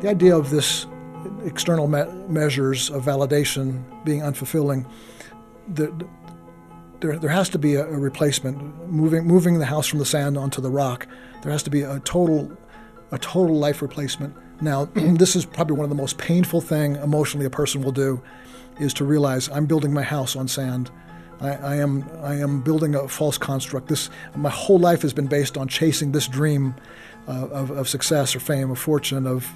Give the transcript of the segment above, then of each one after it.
the idea of this external me- measures of validation being unfulfilling, the, there, there has to be a, a, replacement. Moving, moving the house from the sand onto the rock, there has to be a total, a total life replacement. Now, this is probably one of the most painful thing emotionally a person will do, is to realize I'm building my house on sand. I, I, am, I am building a false construct. This, my whole life has been based on chasing this dream uh, of, of success or fame or fortune of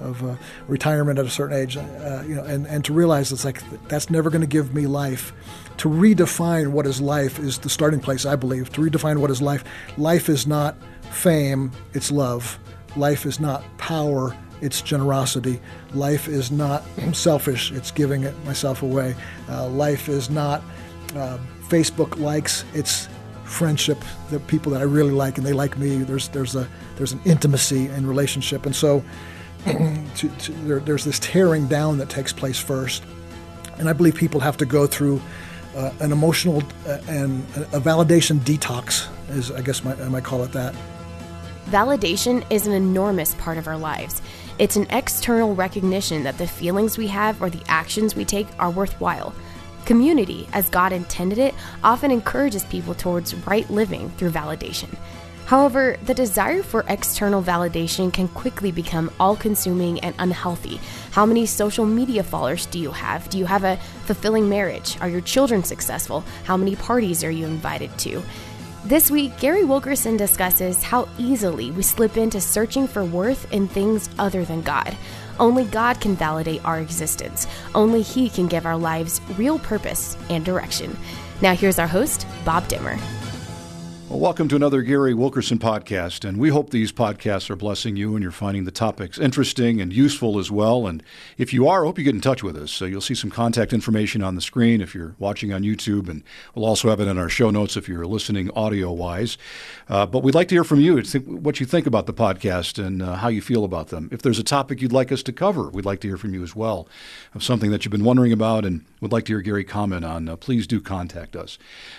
of uh, retirement at a certain age, uh, you know, and, and to realize it's like that's never going to give me life. To redefine what is life is the starting place, I believe. To redefine what is life, life is not fame, it's love. Life is not power, it's generosity. Life is not selfish, it's giving it myself away. Uh, life is not uh, Facebook likes, it's friendship, the people that I really like and they like me. There's there's a there's an intimacy in relationship, and so to, to, there, there's this tearing down that takes place first. And I believe people have to go through uh, an emotional uh, and a validation detox, is I guess my, I might call it that. Validation is an enormous part of our lives. It's an external recognition that the feelings we have or the actions we take are worthwhile. Community, as God intended it, often encourages people towards right living through validation. However, the desire for external validation can quickly become all consuming and unhealthy. How many social media followers do you have? Do you have a fulfilling marriage? Are your children successful? How many parties are you invited to? This week, Gary Wilkerson discusses how easily we slip into searching for worth in things other than God. Only God can validate our existence. Only He can give our lives real purpose and direction. Now, here's our host, Bob Dimmer. Well, welcome to another Gary Wilkerson podcast, and we hope these podcasts are blessing you and you're finding the topics interesting and useful as well. And if you are, I hope you get in touch with us. So you'll see some contact information on the screen if you're watching on YouTube, and we'll also have it in our show notes if you're listening audio wise. Uh, but we'd like to hear from you, what you think about the podcast and uh, how you feel about them. If there's a topic you'd like us to cover, we'd like to hear from you as well. Of something that you've been wondering about and would like to hear Gary comment on, uh, please do contact us.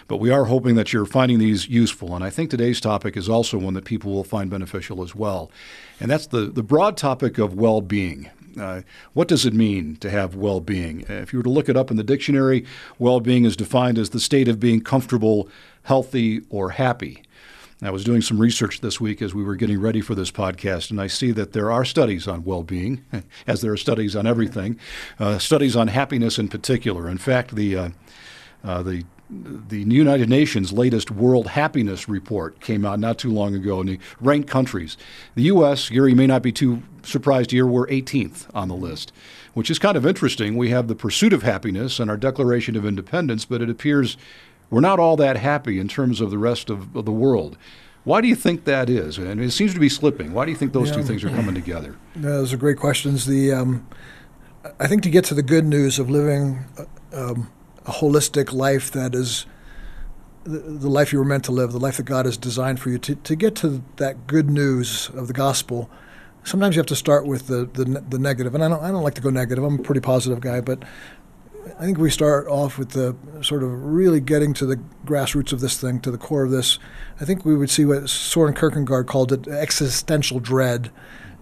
But we are hoping that you're finding these useful, and I think today's topic is also one that people will find beneficial as well. And that's the, the broad topic of well being. Uh, what does it mean to have well being? If you were to look it up in the dictionary, well being is defined as the state of being comfortable, healthy, or happy. I was doing some research this week as we were getting ready for this podcast, and I see that there are studies on well being, as there are studies on everything, uh, studies on happiness in particular. In fact, the, uh, uh, the the United Nations latest World Happiness Report came out not too long ago, and they ranked countries. The U.S., Gary, may not be too surprised here, we're 18th on the list, which is kind of interesting. We have the pursuit of happiness and our Declaration of Independence, but it appears we're not all that happy in terms of the rest of, of the world. Why do you think that is? And it seems to be slipping. Why do you think those yeah, two things are coming together? those are great questions. The um, I think to get to the good news of living um, a holistic life that is the, life you were meant to live, the life that God has designed for you, to, to get to that good news of the gospel, sometimes you have to start with the, the, the negative. And I don't, I don't like to go negative. I'm a pretty positive guy, but I think we start off with the sort of really getting to the grassroots of this thing, to the core of this. I think we would see what Soren Kierkegaard called it existential dread.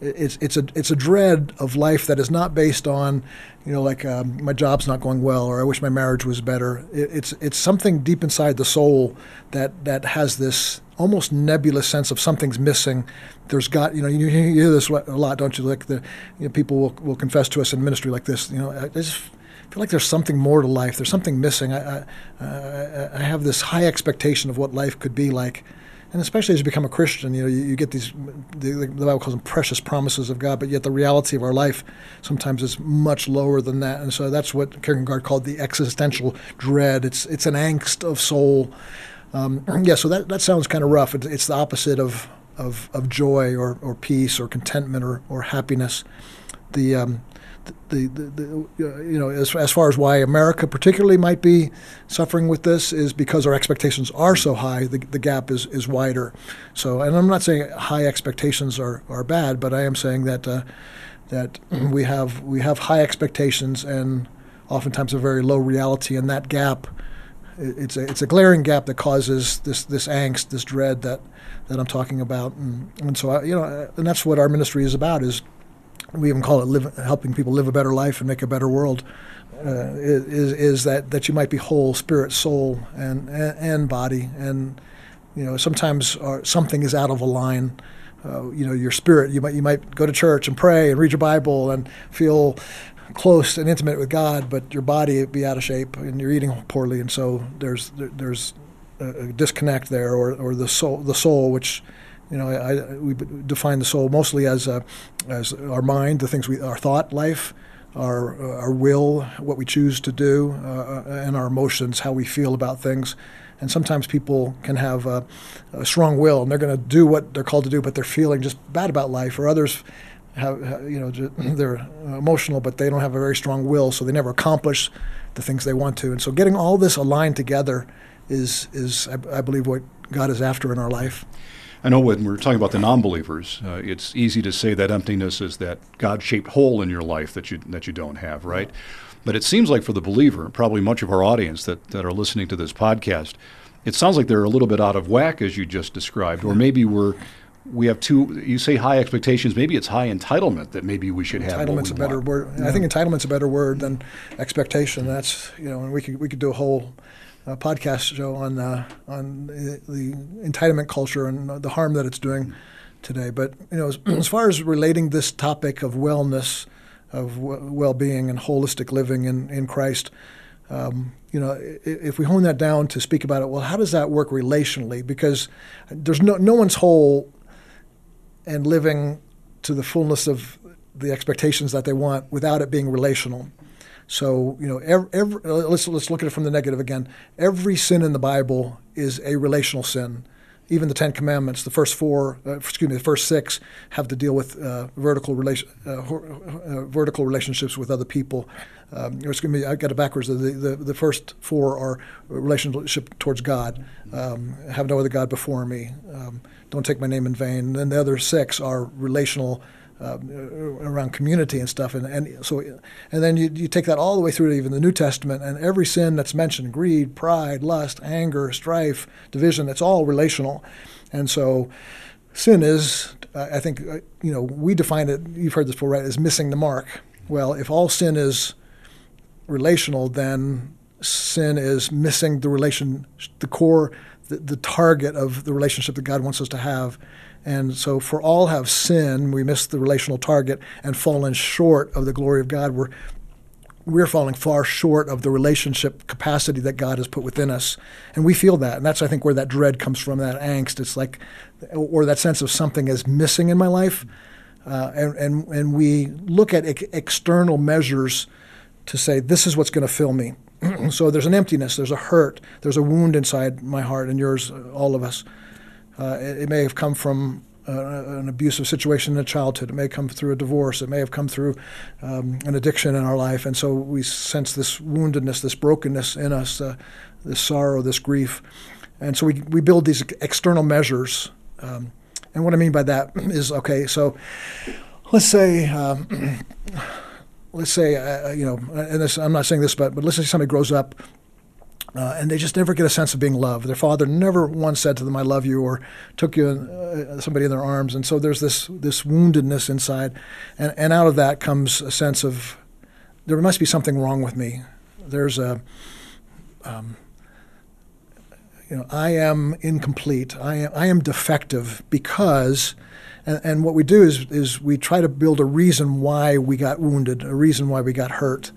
It's it's a it's a dread of life that is not based on, you know, like um, my job's not going well or I wish my marriage was better. It, it's it's something deep inside the soul that that has this almost nebulous sense of something's missing. There's got you know you, hear this a lot, don't you? Like the you know, people will, will confess to us in ministry like this. You know, I just feel like there's something more to life. There's something missing. I, I, uh, I have this high expectation of what life could be like. And especially as you become a Christian, you know, you, you get these, the, the, Bible calls them precious promises of God, but yet the reality of our life sometimes is much lower than that. And so that's what Kierkegaard called the existential dread. It's, it's an angst of soul. Um, yeah, so that, that sounds kind of rough. It, it's the opposite of, of, of joy or, or peace or contentment or, or happiness. The, um, the, the, the, you know as, as far as why America particularly might be suffering with this is because our expectations are so high the, the gap is, is wider. So and I'm not saying high expectations are, are bad but I am saying that uh, that we have we have high expectations and oftentimes a very low reality and that gap it's a it's a glaring gap that causes this this angst this dread that that I'm talking about. And, and so I, you know and that's what our ministry is about is we even call it live, helping people live a better life and make a better world. Uh, is is that that you might be whole, spirit, soul, and and, and body, and you know sometimes our, something is out of line. Uh, you know your spirit. You might you might go to church and pray and read your Bible and feel close and intimate with God, but your body be out of shape and you're eating poorly, and so there's there's a disconnect there, or, or the soul the soul which you know, I, I, we define the soul mostly as uh, as our mind, the things we, our thought life, our uh, our will, what we choose to do, uh, and our emotions, how we feel about things. And sometimes people can have a, a strong will, and they're going to do what they're called to do, but they're feeling just bad about life. Or others have, you know, they're emotional, but they don't have a very strong will, so they never accomplish the things they want to. And so, getting all this aligned together is is I, I believe what God is after in our life. I know when we're talking about the non-believers, uh, it's easy to say that emptiness is that God-shaped hole in your life that you that you don't have, right? But it seems like for the believer, probably much of our audience that, that are listening to this podcast, it sounds like they're a little bit out of whack as you just described, or maybe we're we have two. You say high expectations. Maybe it's high entitlement that maybe we should have. Entitlement's a better want. word. Yeah. I think entitlement's a better word than expectation. That's you know, and we could we could do a whole uh, podcast show on uh, on the, entitlement culture and the harm that it's doing today. But you know, as, as far as relating this topic of wellness, of well-being and holistic living in in Christ, um, you know, if we hone that down to speak about it, well, how does that work relationally? Because there's no no one's whole and living to the fullness of the expectations that they want without it being relational. So you know, every, every, let's let's look at it from the negative again. Every sin in the Bible is a relational sin. Even the Ten Commandments, the first four, uh, excuse me, the first six have to deal with uh, vertical relation, uh, uh vertical relationships with other people. Um, excuse me, I got it backwards. The, the, the first four are relationship towards God. Um, have no other God before me. Um, don't take my name in vain. And the other six are relational uh, around community and stuff. And, and so, and then you, you take that all the way through to even the New Testament, and every sin that's mentioned greed, pride, lust, anger, strife, division it's all relational. And so, sin is, I think, uh, you know, we define it, you've heard this before, right, as missing the mark. Well, if all sin is relational, then sin is missing the relation, the core, the, the target of the relationship that God wants us to have. And so, for all have sinned, we miss the relational target and fallen short of the glory of God. We're we're falling far short of the relationship capacity that God has put within us, and we feel that. And that's I think where that dread comes from, that angst. It's like, or that sense of something is missing in my life, uh, and and and we look at ex- external measures to say this is what's going to fill me. so there's an emptiness, there's a hurt, there's a wound inside my heart and yours, all of us. Uh, it, it, may have come from uh, an abusive situation in a childhood. It may come through a divorce. It may have come through um, an addiction in our life. And so we sense this woundedness, this brokenness in us, uh, this sorrow, this grief. And so we, we build these external measures. Um, and what I mean by that is okay, so let's say. Um, let's say, uh, you know, and this, I'm not saying this, but, but let's say somebody grows up uh, and they just never get a sense of being loved. Their father never once said to them, "I love you," or took you uh, somebody in their arms, and so there's this this woundedness inside, and and out of that comes a sense of there must be something wrong with me. There's a um, you know, I am incomplete. I am, I am defective because, and, and what we do is, is we try to build a reason why we got wounded, a reason why we got hurt.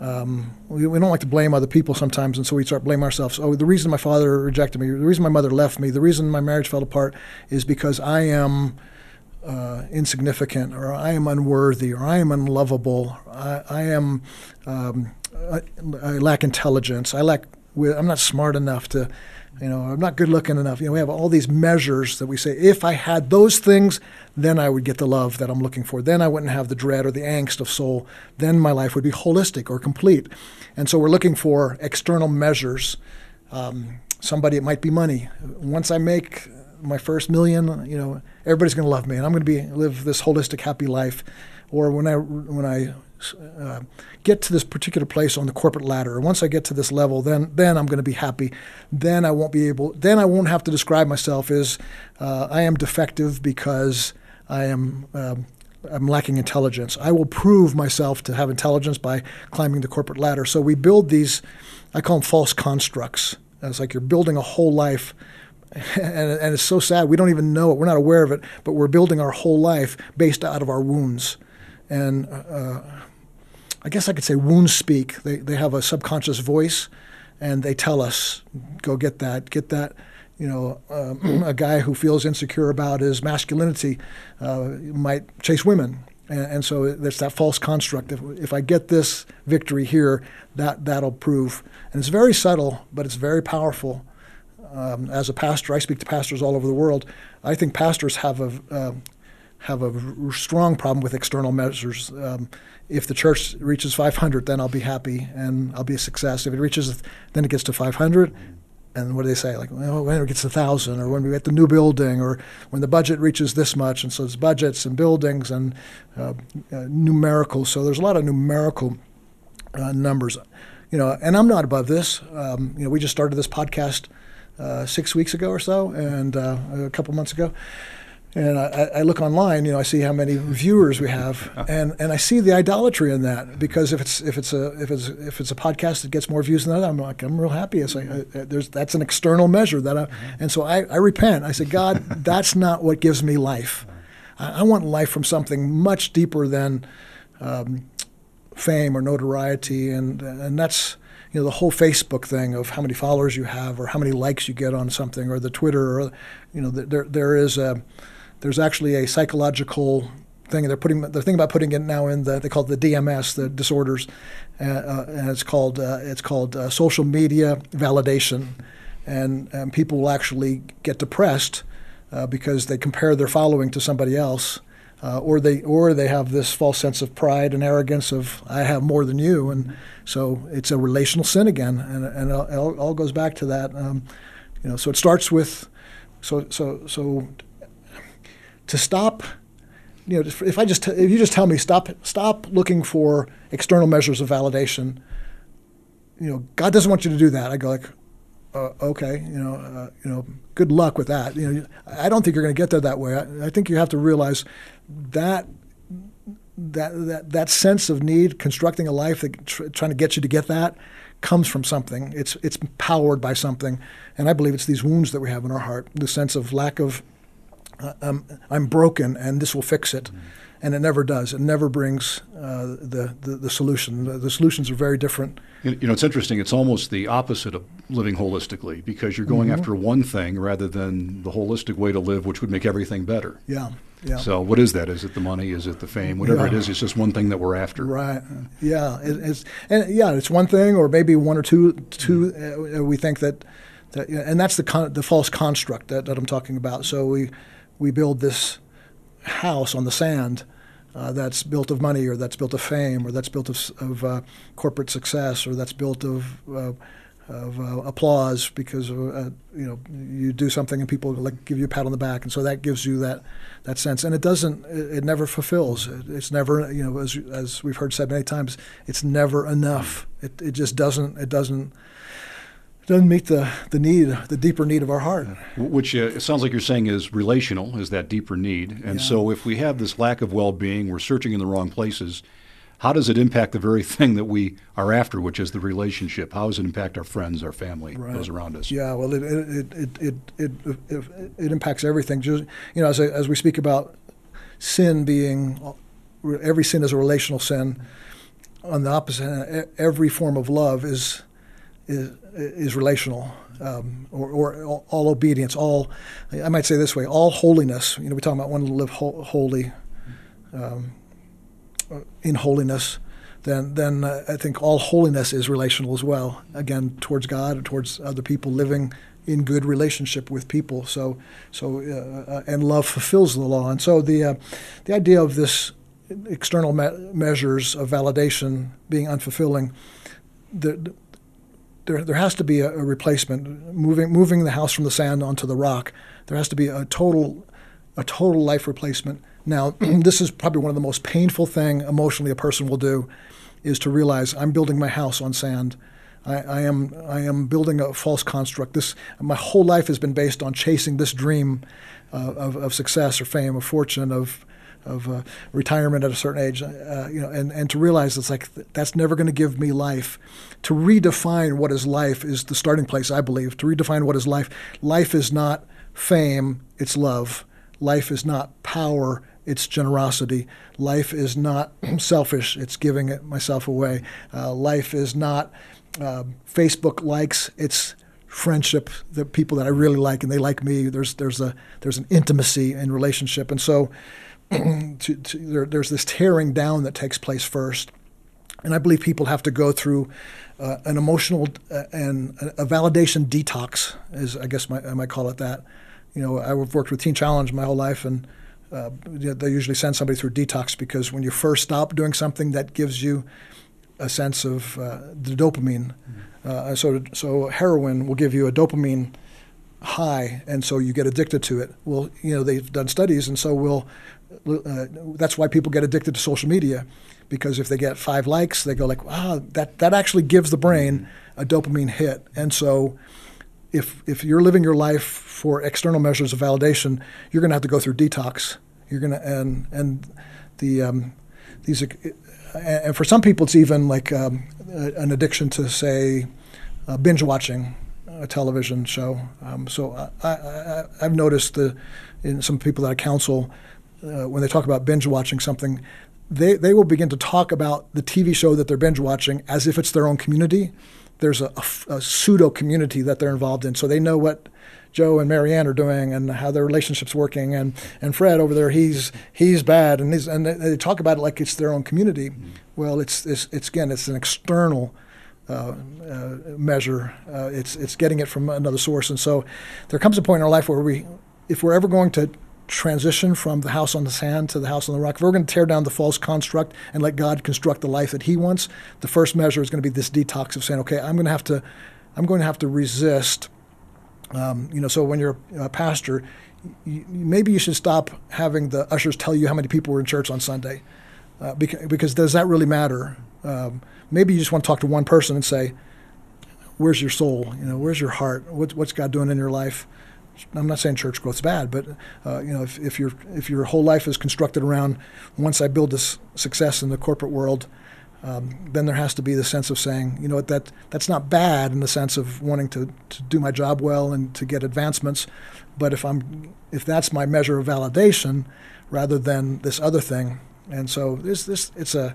Um, we, we, don't like to blame other people sometimes, and so we start blaming ourselves. Oh, the reason my father rejected me, the reason my mother left me, the reason my marriage fell apart is because I am uh, insignificant, or I am unworthy, or I am unlovable. I, I am um, I, I, lack intelligence. I lack. I'm not smart enough to you know, I'm not good looking enough. You know, we have all these measures that we say, if I had those things, then I would get the love that I'm looking for. Then I wouldn't have the dread or the angst of soul. Then my life would be holistic or complete. And so we're looking for external measures. Um, somebody, it might be money. Once I make my first million, you know, everybody's going to love me, and I'm going to be live this holistic, happy life. Or when I when I uh, get to this particular place on the corporate ladder. Once I get to this level, then then I'm going to be happy. Then I won't be able. Then I won't have to describe myself as uh, I am defective because I am. Um, I'm lacking intelligence. I will prove myself to have intelligence by climbing the corporate ladder. So we build these, I call them false constructs. It's like you're building a whole life, and, and it's so sad. We don't even know it. We're not aware of it, but we're building our whole life based out of our wounds. And uh, I guess I could say wounds speak. They, they have a subconscious voice, and they tell us, go get that, get that you know, um, a guy who feels insecure about his masculinity uh, might chase women. And, and, so there's that false construct. If, if I get this victory here, that, that'll prove. And it's very subtle, but it's very powerful. Um, as a pastor, I speak to pastors all over the world. I think pastors have a, uh, have a strong problem with external measures. Um, if the church reaches 500, then I'll be happy and I'll be a success. If it reaches, then it gets to 500, and what do they say? Like, well, when it gets a thousand, or when we get the new building, or when the budget reaches this much, and so it's budgets and buildings and uh, uh, numerical. So there's a lot of numerical uh, numbers, you know. And I'm not above this. Um, you know, we just started this podcast uh, six weeks ago or so, and uh, a couple months ago, and I, I, look online, you know, I see how many viewers we have, and, and I see the idolatry in that because if it's if it's a if it's if it's a podcast that gets more views than that, I'm like I'm real happy. It's like uh, there's that's an external measure that, I, and so I, I repent. I say, God, that's not what gives me life. I, I want life from something much deeper than um, fame or notoriety, and and that's you know the whole Facebook thing of how many followers you have or how many likes you get on something or the Twitter or you know there there is a there's actually a psychological thing. They're putting they're thinking about putting it now in the they call it the DMS, the disorders, uh, uh, and it's called uh, it's called uh, social media validation, and, and people will actually get depressed uh, because they compare their following to somebody else. Or they or they have this false sense of pride and arrogance of I have more than you, and so it's a relational sin again, and and it all, all goes back to that. Um, you know, so it starts with so so so to stop you know if I just if you just tell me stop stop looking for external measures of validation you know God doesn't want you to do that. I go like uh, okay you know uh, you know good luck with that. You know I don't think you're going to get there that way. I, I, think you have to realize that that that that sense of need constructing a life that tr- trying to get you to get that comes from something. It's it's powered by something. And I believe it's these wounds that we have in our heart the sense of lack of I'm, I'm broken and this will fix it. Mm-hmm. And it never does. It never brings uh, the, the, the, solution. The, the, solutions are very different. You know, it's interesting. It's almost the opposite of living holistically because you're going mm-hmm. after one thing rather than the holistic way to live, which would make everything better. Yeah. Yeah. So what is that? Is it the money? Is it the fame? Whatever yeah. it is, it's just one thing that we're after. Right. Yeah. It, it's and yeah, it's one thing, or maybe one or two. Two. Uh, we think that, that, and that's the con- the false construct that, that I'm talking about. So we we build this house on the sand uh, that's built of money or that's built of fame or that's built of, of uh, corporate success or that's built of, uh, of uh, applause because uh, you know you do something and people like give you a pat on the back. And so that gives you that that sense. And it doesn't it, it never fulfills. It, it's never you know as, as we've heard said many times it's never enough. It, it just doesn't it doesn't doesn't meet the, the need, the deeper need of our heart. Which uh, it sounds like you're saying is relational, is that deeper need. And yeah. so if we have this lack of well being, we're searching in the wrong places. How does it impact the very thing that we are after, which is the relationship? How does it impact our friends, our family, right. those around us? Yeah, well, it it it it it, it, it impacts everything. Just you know, as as we speak about sin being every sin is a relational sin. On the opposite, every form of love is is, is relational, um, or, or, all obedience, all, I might say this way, all holiness. You know, we talk about wanting to live ho- holy, um, in holiness. Then, then uh, I think all holiness is relational as well. Again, towards God, towards other people, living in good relationship with people. So, so uh, uh, and love fulfills the law. And so the uh, the idea of this external me- measures of validation being unfulfilling, the, there, there has to be a, a, replacement. Moving moving the house from the sand onto the rock, there has to be a total a total life replacement. Now, this is probably one of the most painful thing emotionally a person will do, is to realize I'm building my house on sand. I, I am I am building a false construct. This my whole life has been based on chasing this dream uh, of, of success or fame or fortune of of uh, retirement at a certain age, uh, you know, and, and to realize it's like that's never going to give me life. To redefine what is life is the starting place, I believe. To redefine what is life, life is not fame, it's love. Life is not power, it's generosity. Life is not selfish, it's giving it myself away. Uh, life is not uh, Facebook likes, it's friendship, the people that I really like and they like me. There's there's a there's an intimacy in relationship, and so to, to, there, there's this tearing down that takes place first. And I believe people have to go through uh, an emotional uh, and a validation detox, is I guess my, I might call it that. You know, I've worked with Teen Challenge my whole life, and uh, they usually send somebody through detox because when you first stop doing something that gives you a sense of uh, the dopamine. Mm-hmm. Uh, so, so heroin will give you a dopamine high, and so you get addicted to it. Well, you know they've done studies, and so we'll. Uh, that's why people get addicted to social media, because if they get five likes, they go like, "Wow, that that actually gives the brain a dopamine hit." And so, if if you're living your life for external measures of validation, you're going to have to go through detox. You're going to and and the um, these and for some people, it's even like um, an addiction to, say, uh, binge watching a television show. Um, so I, have noticed the, in some people that I counsel, uh, when they talk about binge watching something, they, they will begin to talk about the TV show that they're binge watching as if it's their own community. There's a, a, a pseudo community that they're involved in, so they know what Joe and Marianne are doing and how their relationship's working. And, and Fred over there, he's he's bad, and he's, and they, talk about it like it's their own community. Mm-hmm. Well, it's, it's, it's again, it's an external. Uh, uh, measure. Uh, it's it's getting it from another source, and so there comes a point in our life where we, if we're ever going to transition from the house on the sand to the house on the rock, if we're going to tear down the false construct and let God construct the life that He wants, the first measure is going to be this detox of saying, okay, I'm going to have to, I'm going to have to resist um, you know, so when you're a pastor, you, maybe you should stop having the ushers tell you how many people were in church on Sunday, uh, because, because, does that really matter? Um, maybe you just want to talk to one person and say, "Where's your soul? You know, where's your heart? What, what's God doing in your life?" I'm not saying church growth's bad, but uh, you know, if, if your if your whole life is constructed around once I build this success in the corporate world, um, then there has to be the sense of saying, you know that that's not bad in the sense of wanting to, to do my job well and to get advancements, but if I'm if that's my measure of validation rather than this other thing, and so this this it's a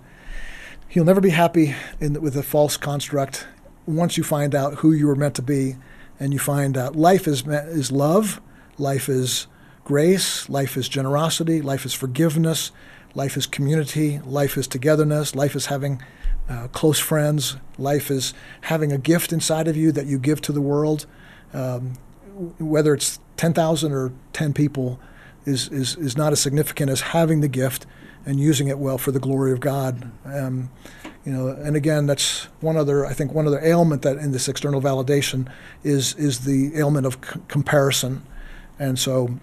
you'll never be happy in, with a false construct once you find out who you were meant to be, and you find out life is is love, life is grace, life is generosity, life is forgiveness, Life is community. Life is togetherness. Life is having uh, close friends. Life is having a gift inside of you that you give to the world. Um, whether it's 10,000 or 10 people is, is, is not as significant as having the gift and using it well for the glory of God. Um, you know, and again, that's one other. I think one other ailment that in this external validation is is the ailment of c- comparison, and so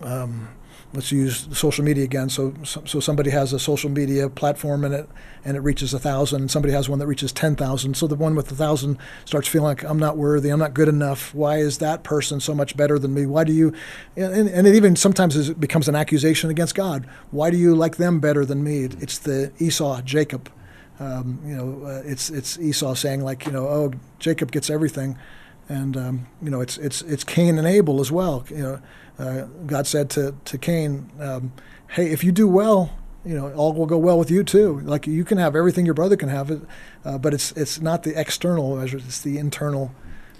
um, let's use social media again. So, so somebody has a social media platform and it and it reaches a thousand, and somebody has one that reaches ten thousand. So the one with a thousand starts feeling like I'm not worthy, I'm not good enough. Why is that person so much better than me? Why do you? And, and it even sometimes it becomes an accusation against God. Why do you like them better than me? It's the Esau Jacob. Um, you know, uh, it's it's Esau saying like you know, oh Jacob gets everything, and um, you know it's it's it's Cain and Abel as well. You know uh, God said to, to Cain, um, hey, if you do well, you know, all will go well with you too. Like you can have everything your brother can have, uh, but it's it's not the external measures; it's the internal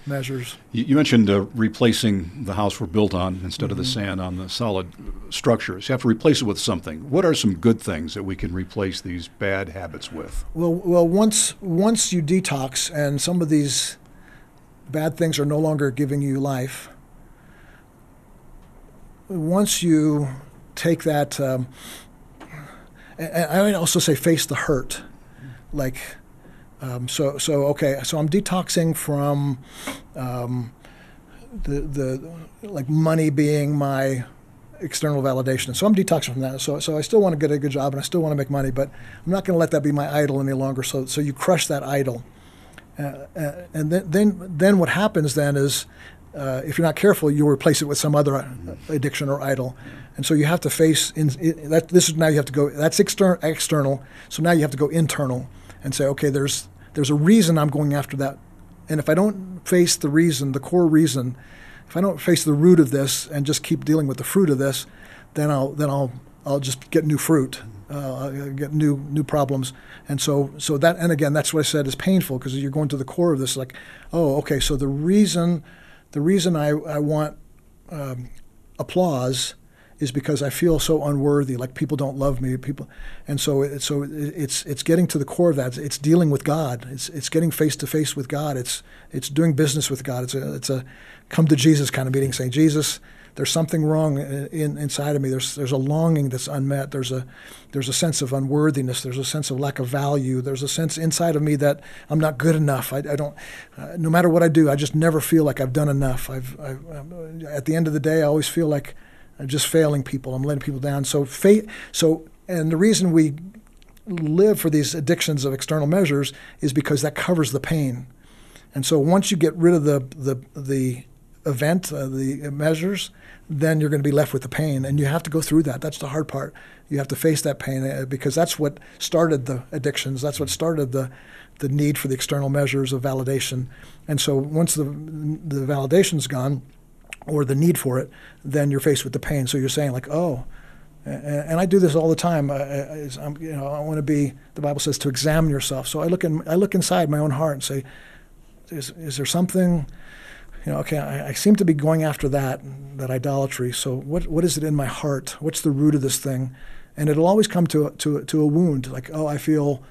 measures. You, mentioned uh, replacing the house we're built on instead mm-hmm. of the mm-hmm. sand on the solid structures. You have to replace it with something. What are some good things that we can replace these bad habits with? Well, well, once once you detox and some of these bad things are no longer giving you life once you take that, um, and I would also say face the hurt, like. Um, so so okay. So I'm detoxing from um, the the like money being my external validation. So I'm detoxing from that. So so I still want to get a good job and I still want to make money, but I'm not going to let that be my idol any longer. So so you crush that idol, uh, uh, and then then then what happens then is uh, if you're not careful, you'll replace it with some other uh, addiction or idol. And so you have to face in, in, that. This is now you have to go. That's external. External. So now you have to go internal and say, okay, there's there's a reason I'm going after that. And if I don't face the reason, the core reason, if I don't face the root of this and just keep dealing with the fruit of this, then I'll then I'll I'll just get new fruit, uh, get new new problems, and so so that and again that's what I said is painful because you're going to the core of this like, oh okay, so the reason, the reason I I want um, applause is because I feel so unworthy, like people don't love me, people, and so it, so it's it's getting to the core of that. It's dealing with God. It's it's getting face to face with God. It's it's doing business with God. It's a it's a come to Jesus kind of meeting, saying Jesus, there's something wrong in, inside of me. There's there's a longing that's unmet. There's a there's a sense of unworthiness. There's a sense of lack of value. There's a sense inside of me that I'm not good enough. I, I don't. Uh, no matter what I do, I just never feel like I've done enough. I've, I've at the end of the day, I always feel like I'm just failing people. I'm letting people down. So faith. So and the reason we live for these addictions of external measures is because that covers the pain. And so once you get rid of the the the event, uh, the measures, then you're going to be left with the pain, and you have to go through that. That's the hard part. You have to face that pain uh, because that's what started the addictions. That's what started the the need for the external measures of validation. And so once the the validation's gone, or the need for it, then you're faced with the pain. So you're saying like, oh, and I do this all the time. I, you know, I want to be. The Bible says to examine yourself. So I look in, I look inside my own heart and say, is, is there something? You know, okay, I, I, seem to be going after that, that idolatry. So what, what is it in my heart? What's the root of this thing? And it'll always come to to to a wound. Like, oh, I feel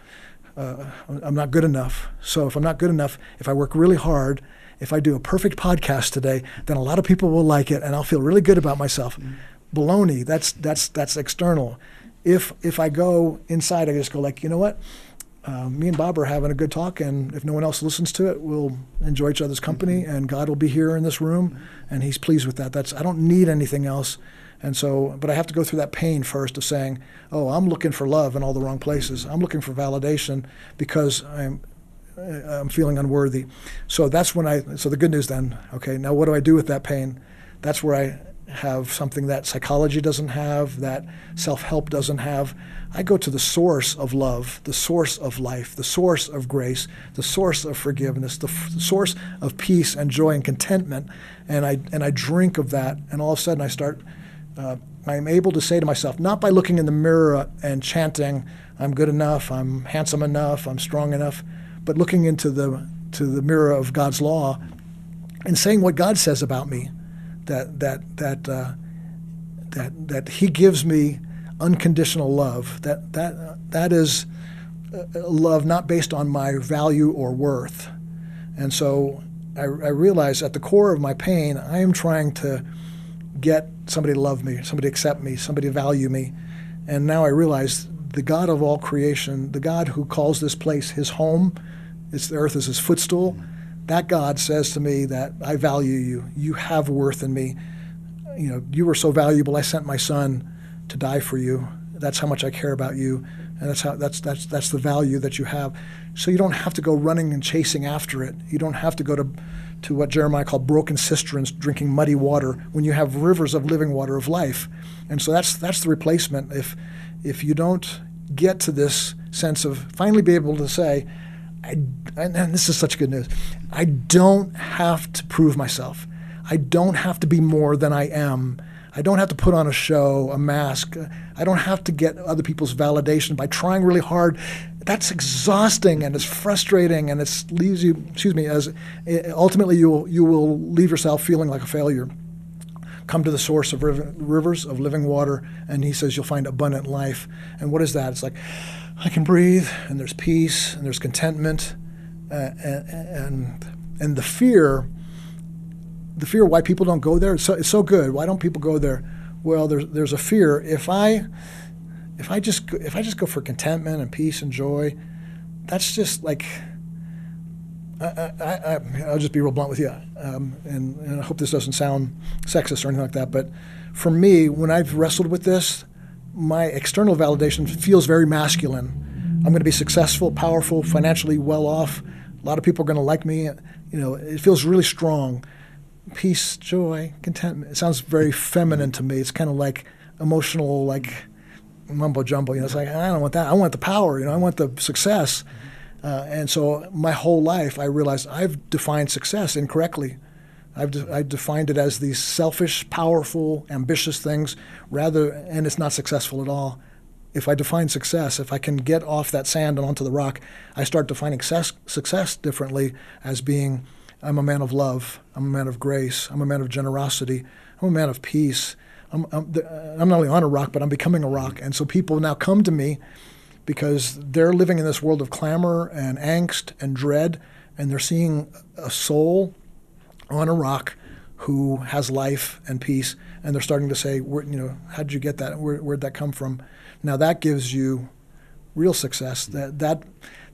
uh, I'm not good enough. So if I'm not good enough, if I work really hard if I do a perfect podcast today, then a lot of people will like it and I'll feel really good about myself. Mm-hmm. Baloney, that's that's that's external. If if I go inside, I just go like, you know what? Uh, me and Bob are having a good talk, and if no one else listens to it, we'll enjoy each other's company, mm-hmm. and God will be here in this room, mm-hmm. and He's pleased with that. That's I don't need anything else, and so, but I have to go through that pain first of saying, oh, I'm looking for love in all the wrong places. I'm looking for validation because I'm I'm feeling unworthy. So that's when I. So the good news then. Okay, now what do I do with that pain? That's where I have something that psychology doesn't have, that self help doesn't have. I go to the source of love, the source of life, the source of grace, the source of forgiveness, the, f- the, source of peace and joy and contentment, and I and I drink of that, and all of a sudden I start. Uh, I'm able to say to myself, not by looking in the mirror and chanting, "I'm good enough, I'm handsome enough, I'm strong enough," but looking into the to the mirror of God's law and saying what God says about me, that that that uh, that that He gives me unconditional love. That that that is love not based on my value or worth. And so I, I realize at the core of my pain, I am trying to get somebody to love me, somebody to accept me, somebody to value me. And now I realize the God of all creation, the God who calls this place his home, it's the earth is his footstool. Mm. That God says to me that I value you. You have worth in me. You know, you were so valuable. I sent my son to die for you. That's how much I care about you, and that's how that's that's that's the value that you have. So you don't have to go running and chasing after it. You don't have to go to to what Jeremiah called broken cisterns, drinking muddy water, when you have rivers of living water of life. And so that's that's the replacement. If if you don't get to this sense of finally be able to say, I, and this is such good news. I don't have to prove myself. I don't have to be more than I am. I don't have to put on a show, a mask. I don't have to get other people's validation by trying really hard. That's exhausting and it's frustrating and it leaves you, excuse me, as ultimately you will, you will leave yourself feeling like a failure. Come to the source of rivers of living water, and he says you'll find abundant life. And what is that? It's like, I can breathe, and there's peace, and there's contentment, uh, and, and and the fear, the fear why people don't go there. It's so, it's so good. Why don't people go there? Well, there's there's a fear. If I if I just if I just go for contentment and peace and joy, that's just like I, will just be real blunt with you, um, and, and I hope this doesn't sound sexist or anything like that. But for me, when I've wrestled with this, my external validation feels very masculine. I'm going to be successful, powerful, financially well off. A lot of people are going to like me. You know, it feels really strong. peace, joy, contentment. It sounds very feminine to me. It's kind of like emotional, like mumbo jumbo. You know, it's like I don't want that. I want the power. You know, I want the success. Uh, and so my whole life, I realized I've defined success incorrectly. I've, de- I've defined it as these selfish, powerful, ambitious things, rather, and it's not successful at all. If I define success, if I can get off that sand and onto the rock, I start defining success, success differently as being I'm a man of love, I'm a man of grace, I'm a man of generosity, I'm a man of peace. I'm, I'm, I'm not only on a rock, but I'm becoming a rock. And so people now come to me because they're living in this world of clamor and angst and dread, and they're seeing a soul on a rock who has life and peace, and they're starting to say, Where, you know, how did you get that? Where, where'd that come from? Now that gives you real success. That that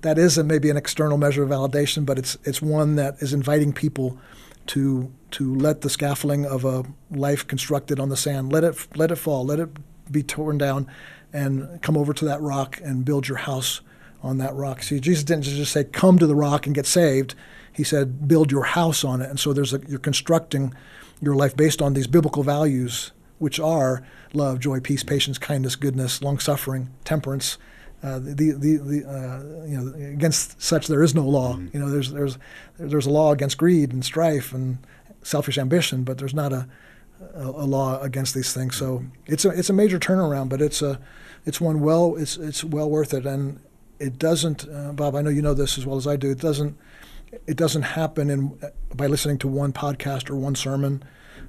that is a, maybe an external measure of validation, but it's it's one that is inviting people to to let the scaffolding of a life constructed on the sand let it let it fall, let it be torn down, and come over to that rock and build your house on that rock. See, Jesus didn't just say, "Come to the rock and get saved." He said, "Build your house on it." And so there's a, you're constructing your life based on these biblical values, which are love, joy, peace, patience, kindness, goodness, long suffering, temperance. Uh, the the, the uh, you know against such there is no law. Mm-hmm. You know there's there's there's a law against greed and strife and selfish ambition, but there's not a, a, a law against these things. So it's a it's a major turnaround, but it's a it's one well it's it's well worth it, and it doesn't, uh, Bob. I know you know this as well as I do. It doesn't it doesn't happen in by listening to one podcast or one sermon.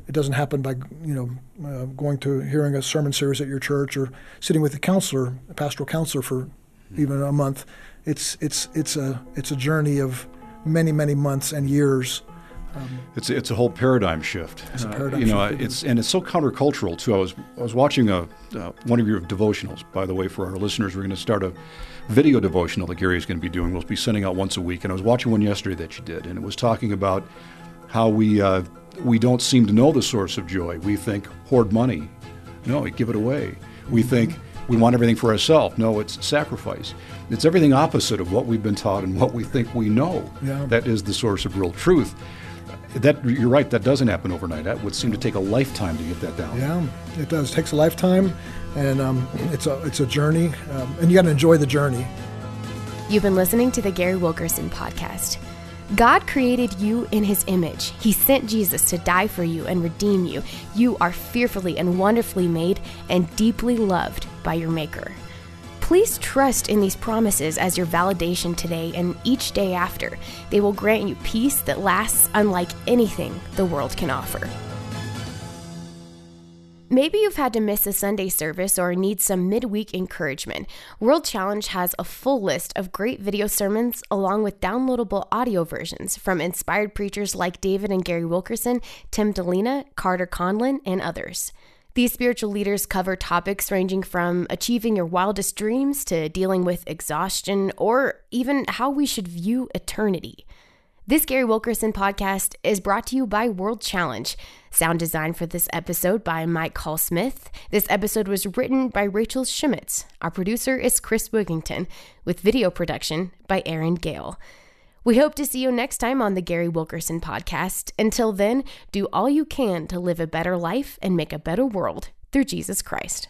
It doesn't happen by you know uh, going to hearing a sermon series at your church or sitting with a counselor, a pastoral counselor for even a month. It's it's it's a it's a journey of many many months and years um, it's it's a whole paradigm shift. It's a paradigm uh, you know, shift. it's and it's so countercultural too. I was I was watching a uh, one of your devotionals. By the way, for our listeners, we're going to start a video devotional that Gary is going to be doing. We'll be sending out once a week. And I was watching one yesterday that you did, and it was talking about how we uh, we don't seem to know the source of joy. We think hoard money. No, give it away. We think we want everything for ourselves. No, it's sacrifice. It's everything opposite of what we've been taught and what we think we know. Yeah. That is the source of real truth that you're right. That doesn't happen overnight. That would seem to take a lifetime to get that down. Yeah, it does. It takes a lifetime, and um, it's a it's a journey, um, and you got to enjoy the journey. You've been listening to the Gary Wilkerson podcast. God created you in His image. He sent Jesus to die for you and redeem you. You are fearfully and wonderfully made and deeply loved by your Maker. Please trust in these promises as your validation today and each day after. They will grant you peace that lasts unlike anything the world can offer. Maybe you've had to miss a Sunday service or need some midweek encouragement. World Challenge has a full list of great video sermons along with downloadable audio versions from inspired preachers like David and Gary Wilkerson, Tim Dilena, Carter Conlon, and others. These spiritual leaders cover topics ranging from achieving your wildest dreams to dealing with exhaustion or even how we should view eternity. This Gary Wilkerson podcast is brought to you by World Challenge. Sound design for this episode by Mike Hall Smith. This episode was written by Rachel Schmitz. Our producer is Chris Wigington, with video production by Aaron Gale. We hope to see you next time on the Gary Wilkerson podcast. Until then, do all you can to live a better life and make a better world through Jesus Christ.